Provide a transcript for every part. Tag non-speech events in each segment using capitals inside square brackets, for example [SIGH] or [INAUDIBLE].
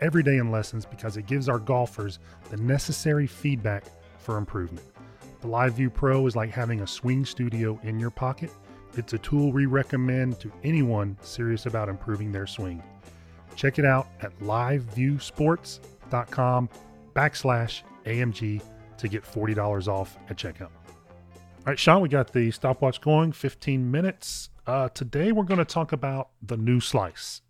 every day in lessons because it gives our golfers the necessary feedback for improvement. The LiveView Pro is like having a swing studio in your pocket. It's a tool we recommend to anyone serious about improving their swing. Check it out at liveviewsports.com backslash AMG to get $40 off at checkout. All right, Sean, we got the stopwatch going, 15 minutes. Uh, today we're going to talk about the new slice.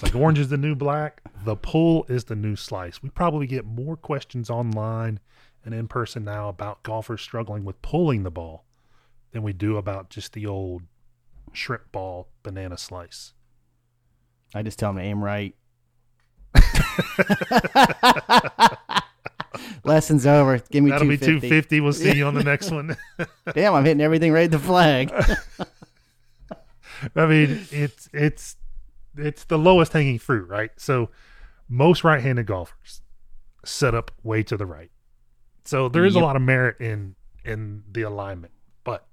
It's like orange is the new black, the pull is the new slice. We probably get more questions online and in person now about golfers struggling with pulling the ball than we do about just the old shrimp ball banana slice. I just tell them to aim right. [LAUGHS] Lesson's over. Give me That'll be 250. 250. We'll see you on the next one. [LAUGHS] Damn, I'm hitting everything right at the flag. [LAUGHS] I mean, it's it's it's the lowest hanging fruit, right? So most right-handed golfers set up way to the right. So there is a lot of merit in in the alignment, but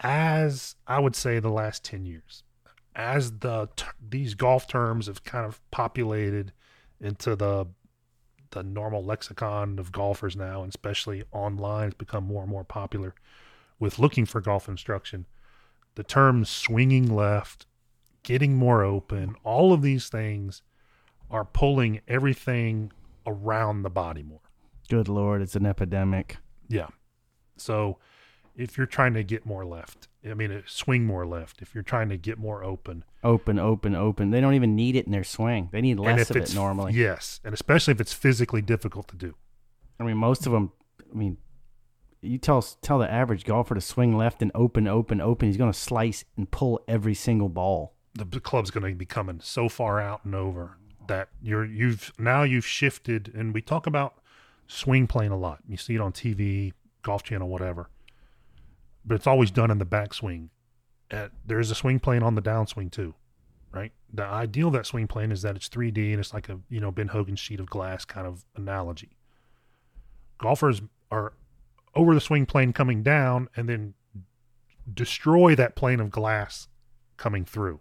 as I would say the last 10 years, as the these golf terms have kind of populated into the the normal lexicon of golfers now, and especially online, has become more and more popular with looking for golf instruction. The terms swinging left, getting more open, all of these things are pulling everything around the body more. Good lord, it's an epidemic. Yeah. So if you're trying to get more left, I mean, uh, swing more left, if you're trying to get more open, Open, open, open. They don't even need it in their swing. They need less of it normally. yes, and especially if it's physically difficult to do. I mean, most of them. I mean, you tell tell the average golfer to swing left and open, open, open. He's going to slice and pull every single ball. The, club's going to be coming so far out and over that you're you've now you've shifted and we talk about swing plane a lot. You see it on tv golf channel whatever. But it's always done in the backswing. Uh, there's a swing plane on the downswing too right? The ideal of that swing plane is that it's 3d and it's like a you know ben hogan sheet of glass kind of analogy. Golfers are over the swing plane coming down and then destroy that plane of glass coming through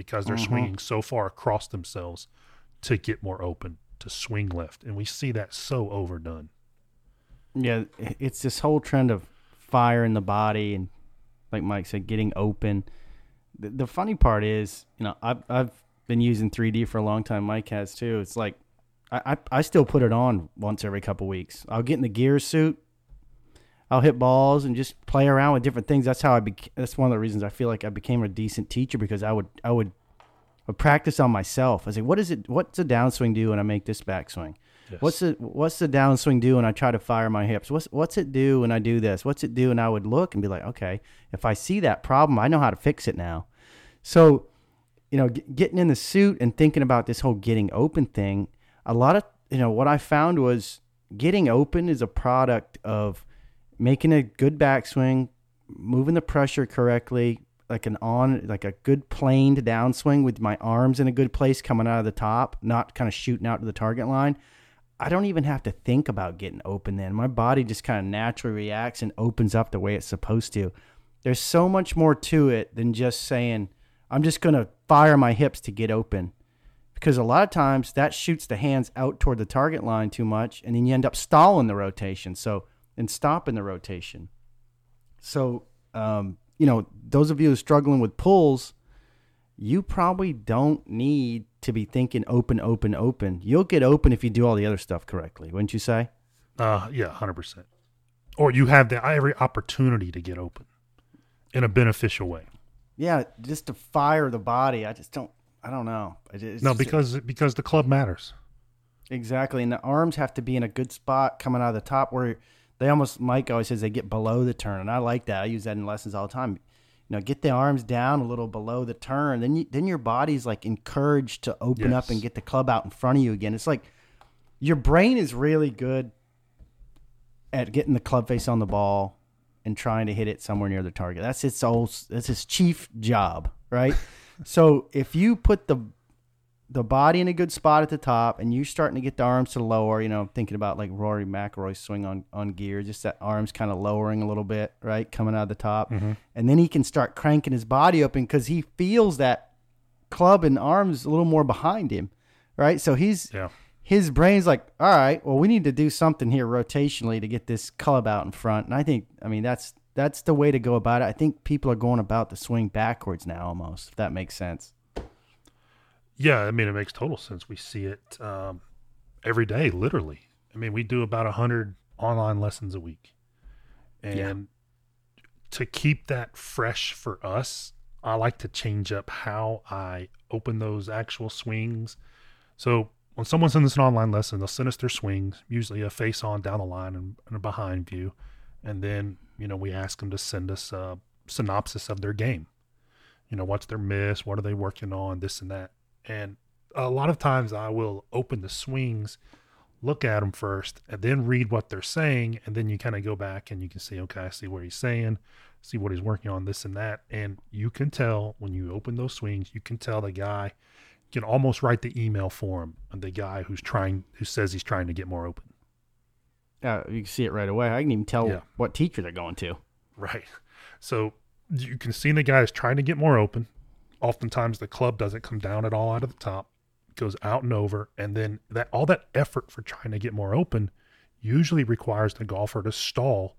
because they're Mhm. swinging so far across themselves to get more open to swing left and we see that so overdone Yeah, it's this whole trend of fire in the body and, like Mike said, getting open. The, the funny part is, you know, I've I've been using 3D for a long time. Mike has too. It's like I I, I still put it on once every couple weeks. I'll get in the gear suit. I'll hit balls and just play around with different things. That's how I bec- That's one of the reasons I feel like I became a decent teacher because I would I would, would practice on myself. I say, what is it? What's a downswing do when I make this backswing? Yes. What's the what's the downswing do when I try to fire my hips? What's what's it do when I do this? What's it do? And I would look and be like, okay, if I see that problem, I know how to fix it now. So, you know, g- getting in the suit and thinking about this whole getting open thing, a lot of you know what I found was getting open is a product of making a good backswing, moving the pressure correctly, like an on like a good planed downswing with my arms in a good place coming out of the top, not kind of shooting out to the target line. I don't even have to think about getting open then. My body just kind of naturally reacts and opens up the way it's supposed to. There's so much more to it than just saying, I'm just going to fire my hips to get open. Because a lot of times that shoots the hands out toward the target line too much, and then you end up stalling the rotation. So, and stopping the rotation. So, um, you know, those of you who are struggling with pulls, you probably don't need to be thinking open, open, open. You'll get open if you do all the other stuff correctly, wouldn't you say? uh yeah 100% or you have the every opportunity to get open in a beneficial way Yeah, just to fire the body. I just don't. I don't know. It's no just- because because the club matters exactly, and the arms have to be in a good spot coming out of the top where they almost. Mike always says they get below the turn, and I like that. I use that in lessons all the time. You know, get the arms down a little below the turn. Then you, then your body's like encouraged to open up and get the club out in front of you again. It's like your brain is really good at getting the club face on the ball and trying to hit it somewhere near the target. That's its old that's its chief job, right? [LAUGHS] so if you put the the body in a good spot at the top and you starting to get the arms to lower, you know, thinking about like Rory McIlroy swing on, on gear, just that arms kind of lowering a little bit, right? Coming out of the top. Mm-hmm. And then he can start cranking his body open because he feels that club and arms a little more behind him, right? So he's, Yeah. his brain's like, all right, well, we need to do something here rotationally to get this club out in front. And I think, I mean, that's, that's the way to go about it. I think people are going about the swing backwards now almost, if that makes sense. Yeah, I mean it makes total sense. We see it um, every day, literally. I mean, we do about a hundred online lessons a week, and Yeah. to keep that fresh for us, I like to change up how I open those actual swings. So when someone sends us an online lesson, they'll send us their swings, usually a face on down the line and, and a behind view, and then you know we ask them to send us a synopsis of their game. You know, what's their miss? What are they working on? This and that. And a lot of times I will open the swings, look at them first, and then read what they're saying. And then you kind of go back and you can see, okay, I see what he's saying, see what he's working on, this and that. And you can tell when you open those swings, you can tell the guy you can almost write the email for him and the guy who's trying, who says he's trying to get more open. Uh, you can see it right away. I can even tell Yeah. what teacher they're going to. Right. So you can see the guy is trying to get more open. Oftentimes the club doesn't come down at all out of the top, goes out and over, and then that all that effort for trying to get more open usually requires the golfer to stall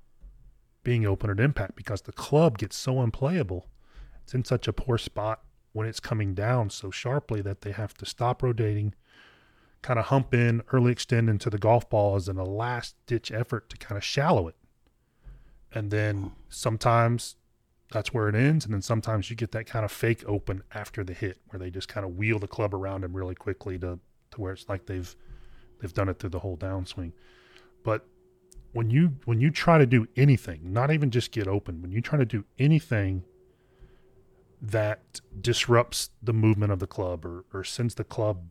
being open at impact because the club gets so unplayable. It's in such a poor spot when it's coming down so sharply that they have to stop rotating, kind of hump in, early extend into the golf ball as in a last ditch effort to kind of shallow it and then hmm. sometimes that's where it ends and then sometimes you get that kind of fake open after the hit where they just kind of wheel the club around him really quickly to to where it's like they've they've done it through the whole downswing but when you when you try to do anything not even just get open when you try to do anything that disrupts the movement of the club or, or sends the club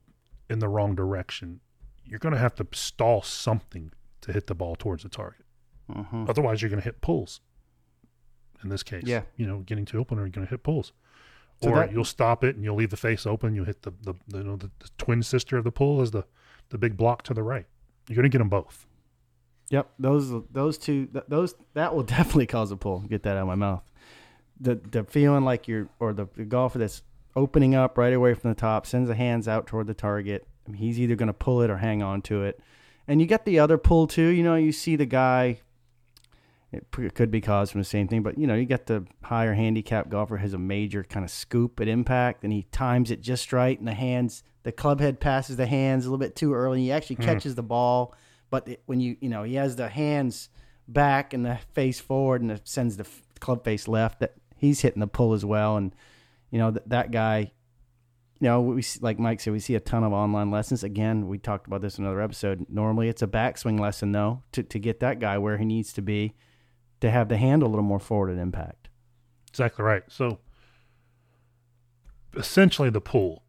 in the wrong direction you're going to have to stall something to hit the ball towards the target Mm-hmm. Otherwise, you're going to hit pulls. In this case, Yeah. you know, getting to open, or you're going to hit pulls, So or that- you'll stop it and you'll leave the face open. You'll hit the the, the you know the, the twin sister of the pull is the the big block to the right. You're going to get them both. Yep, those those two th- those that will [LAUGHS] definitely cause a pull. Get that out of my mouth. The the feeling like you're or the, the golfer that's opening up right away from the top sends the hands out toward the target. I mean, he's either going to pull it or hang on to it. And you get the other pull too. You know, you see the guy. It p- it could be caused from the same thing, but you know, you get the higher handicap golfer has a major kind of scoop at impact, and he times it just right, and the hands, the club head passes the hands a little bit too early. And he actually mm-hmm. catches the ball, but it, when you you know he has the hands back and the face forward, and it sends the f- club face left. That he's hitting the pull as well, and you know that that guy. You know, we like Mike said, we see a ton of online lessons. Again, we talked about this in another episode. Normally, it's a backswing lesson though to to get that guy where he needs to be, to have the hand a little more forward at impact. Exactly right. So essentially, the pull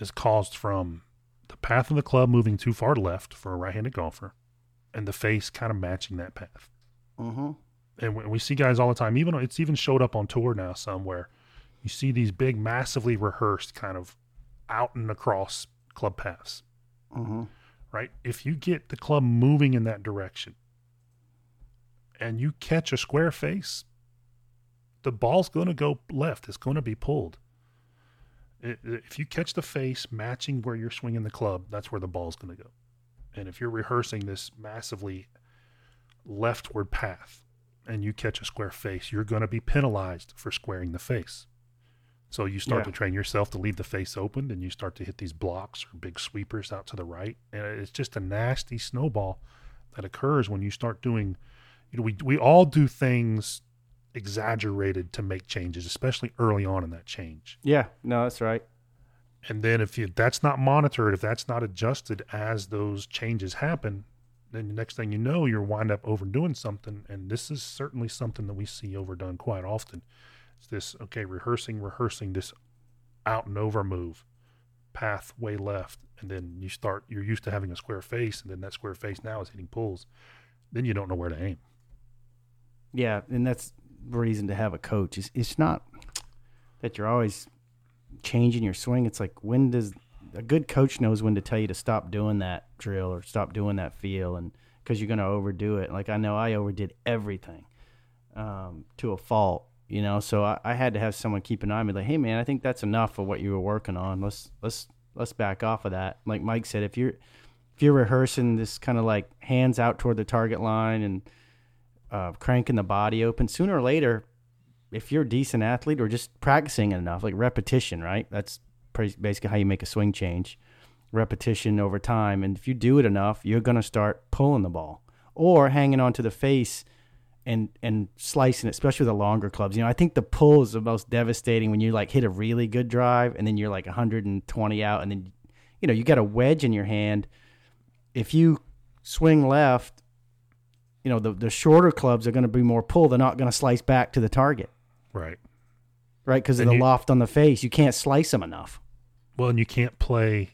is caused from the path of the club moving too far left for a right-handed golfer, and the face kind of matching that path. Mm-hmm. and we we see guys all the time. Even it's even showed up on tour now somewhere. You see these big, massively rehearsed kind of out and across club paths, Mm-hmm. right? If you get the club moving in that direction, and you catch a square face, the ball's going to go left. It's going to be pulled. If you catch the face matching where you're swinging the club, that's where the ball's going to go. And if you're rehearsing this massively leftward path and you catch a square face, you're going to be penalized for squaring the face. So you start Yeah. to train yourself to leave the face open and you start to hit these blocks or big sweepers out to the right. And it's just a nasty snowball that occurs when you start doing, you know, we, we all do things exaggerated to make changes, especially early on in that change. Yeah, no, that's right. And then if you, that's not monitored, if that's not adjusted as those changes happen, then the next thing you know, you're wind up overdoing something. And this is certainly something that we see overdone quite often. It's this, okay, rehearsing, rehearsing this out and over move. pathway left, and then you start. You're used to having a square face, and then that square face now is hitting pulls. Then you don't know where to aim. Yeah, and that's the reason to have a coach. It's, it's not that you're always changing your swing. It's like when does a good coach knows when to tell you to stop doing that drill or stop doing that feel, and because you're going to overdo it. Like I know I overdid everything um, to a fault, you know. So I, I, had to have someone keep an eye on me, like, hey man, I think that's enough of what you were working on. Let's let's let's back off of that. Like Mike said, if you're if you're rehearsing this kind of like hands out toward the target line and uh, cranking the body open, sooner or later, if you're a decent athlete or just practicing enough, like repetition, right? That's basically how you make a swing change. Repetition over time, and if you do it enough, you're going to start pulling the ball or hanging onto the face and and slicing it, especially with the longer clubs. You know, I think the pull is the most devastating when you like hit a really good drive and then you're like 120 out, and then you know you got a wedge in your hand. If you swing left, you know the the shorter clubs are going to be more pull. They're not going to slice back to the target. Right. Right, because of the you, loft on the face, you can't slice them enough. Well, and you can't play.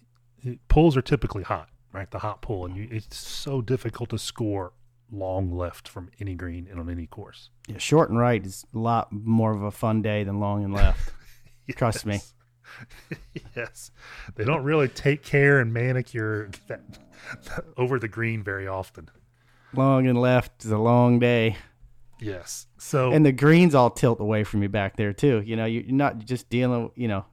Pulls are typically hot, right? The hot pull, and you, it's so difficult to score long left from any green and on any course. Yeah, short and right is a lot more of a fun day than long and left. [LAUGHS] yes. Trust me. [LAUGHS] yes, they don't really take care and manicure that, [LAUGHS] that over the green very often. Long and left is a long day. Yes. So and the greens all tilt away from you back there too. You know, you're not just dealing. You know,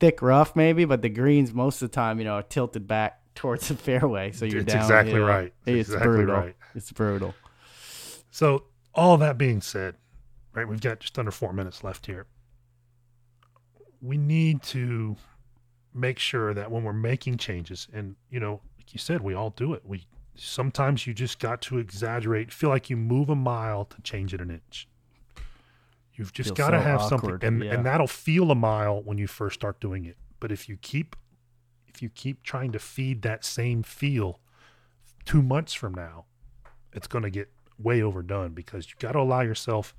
thick rough maybe, but the greens most of the time, you know, are tilted back towards the fairway. So you're it's down. exactly right. It's, it's exactly brutal. Right. It's brutal. So all that being said, right, we've got just under four minutes left here. We need to make sure that when we're making changes, and you know, like you said, we all do it. We sometimes you just got to exaggerate. Feel like you move a mile to change it an inch. You've just got to so have awkward. something, and, yeah. and that'll feel a mile when you first start doing it. But if you keep if you keep trying to feed that same feel two months from now, it's going to get way overdone because you got to allow yourself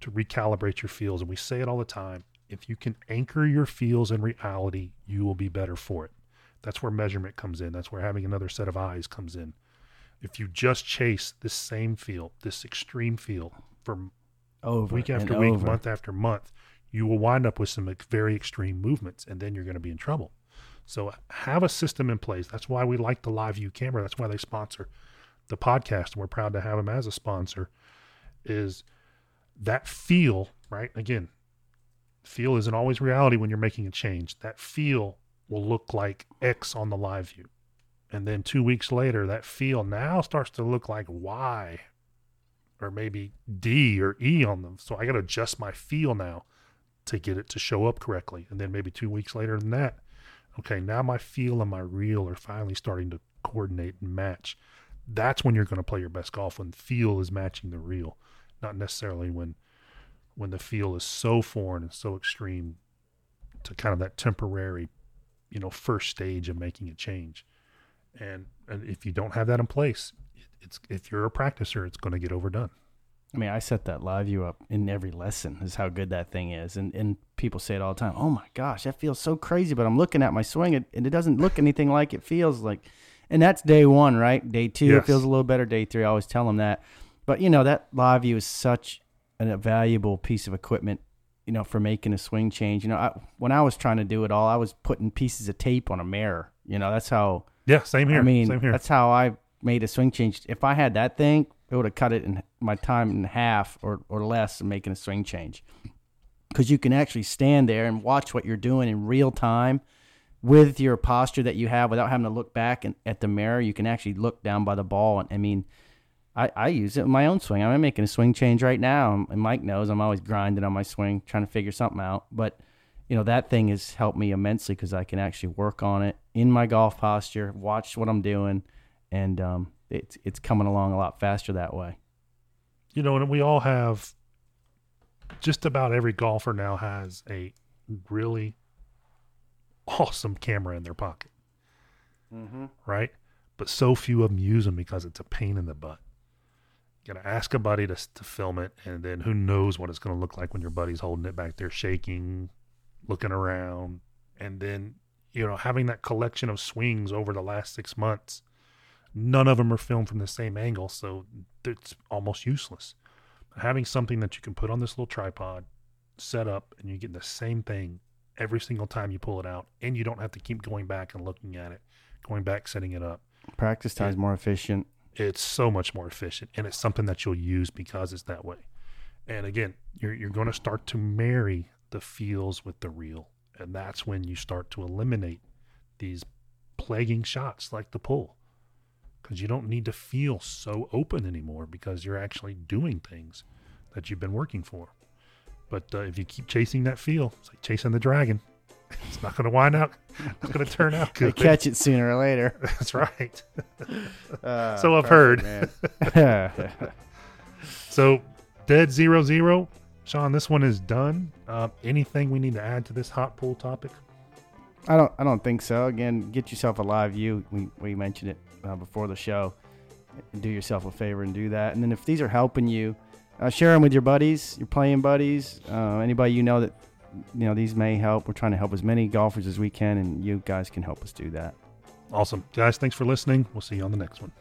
to recalibrate your feels. And we say it all the time. If you can anchor your feels in reality, you will be better for it. That's where measurement comes in. That's where having another set of eyes comes in. If you just chase this same feel, this extreme feel from over week after week, over. month after month, you will wind up with some very extreme movements, and then you're going to be in trouble. So uh, have a system in place. That's why we like the live view camera. That's why they sponsor the podcast, and we're proud to have them as a sponsor. Is that feel right? Again, feel isn't always reality when you're making a change. That feel will look like X on the live view. And then two weeks later, that feel now starts to look like Y or maybe D or E on them. So I got to adjust my feel now to get it to show up correctly. And then maybe two weeks later than that, okay, now my feel and my reel are finally starting to coordinate and match. That's when you're going to play your best golf when feel is matching the reel, not necessarily when when the feel is so foreign and so extreme to kind of that temporary, you know, first stage of making a change. And and if you don't have that in place, it's if you're a practicer, it's going to get overdone. I mean, I set that live view up in every lesson. Is how good that thing is, and and people say it all the time. Oh my gosh, that feels so crazy. But I'm looking at my swing, and it doesn't look anything like it feels like. And that's day one, right? Day two, yes. it feels a little better. Day three, I always tell them that. But you know, that live view is such a valuable piece of equipment. You know, for making a swing change. You know, I, when I was trying to do it all, I was putting pieces of tape on a mirror. You know, that's how. Yeah, same here. I mean, same here. that's how I made a swing change. If I had that thing, it would have cut it in my time in half or, or less in making a swing change. Because you can actually stand there and watch what you're doing in real time with your posture that you have without having to look back and, at the mirror. You can actually look down by the ball. And I mean, I, I use it in my own swing. I'm making a swing change right now. And Mike knows I'm always grinding on my swing, trying to figure something out. But, you know, that thing has helped me immensely because I can actually work on it in my golf posture, watch what I'm doing and um, it's it's coming along a lot faster that way. You know, and we all have. Just about every golfer now has a really awesome camera in their pocket, mm-hmm. right? But so few of them use them because it's a pain in the butt. You gotta ask a buddy to to film it, and then who knows what it's gonna look like when your buddy's holding it back there, shaking, looking around, and then you know, having that collection of swings over the last six months, none of them are filmed from the same angle, so it's almost useless. Having something that you can put on this little tripod, set up, and you get the same thing every single time you pull it out, and you don't have to keep going back and looking at it, going back, setting it up. Practice time's more efficient. It's so much more efficient, and it's something that you'll use because it's that way. And again, you're you're going to start to marry the feels with the reel, and that's when you start to eliminate these plaguing shots like the pull, because you don't need to feel so open anymore because you're actually doing things that you've been working for. But uh, if you keep chasing that feel, it's like chasing the dragon. [LAUGHS] It's not going to wind out. It's going to turn out good. catch it sooner or later. [LAUGHS] That's right. Uh, [LAUGHS] So I've heard. perfect, man. So, Dead Zero Zero, Sean. This one is done. Uh, anything we need to add to this hot pool topic? I don't. I don't think so. Again, get yourself a live view. We we mentioned it uh, before the show. Do yourself a favor and do that. And then if these are helping you, uh, share them with your buddies, your playing buddies, uh, anybody you know that you know these may help. We're trying to help as many golfers as we can, and you guys can help us do that. Awesome, guys. Thanks for listening. We'll see you on the next one.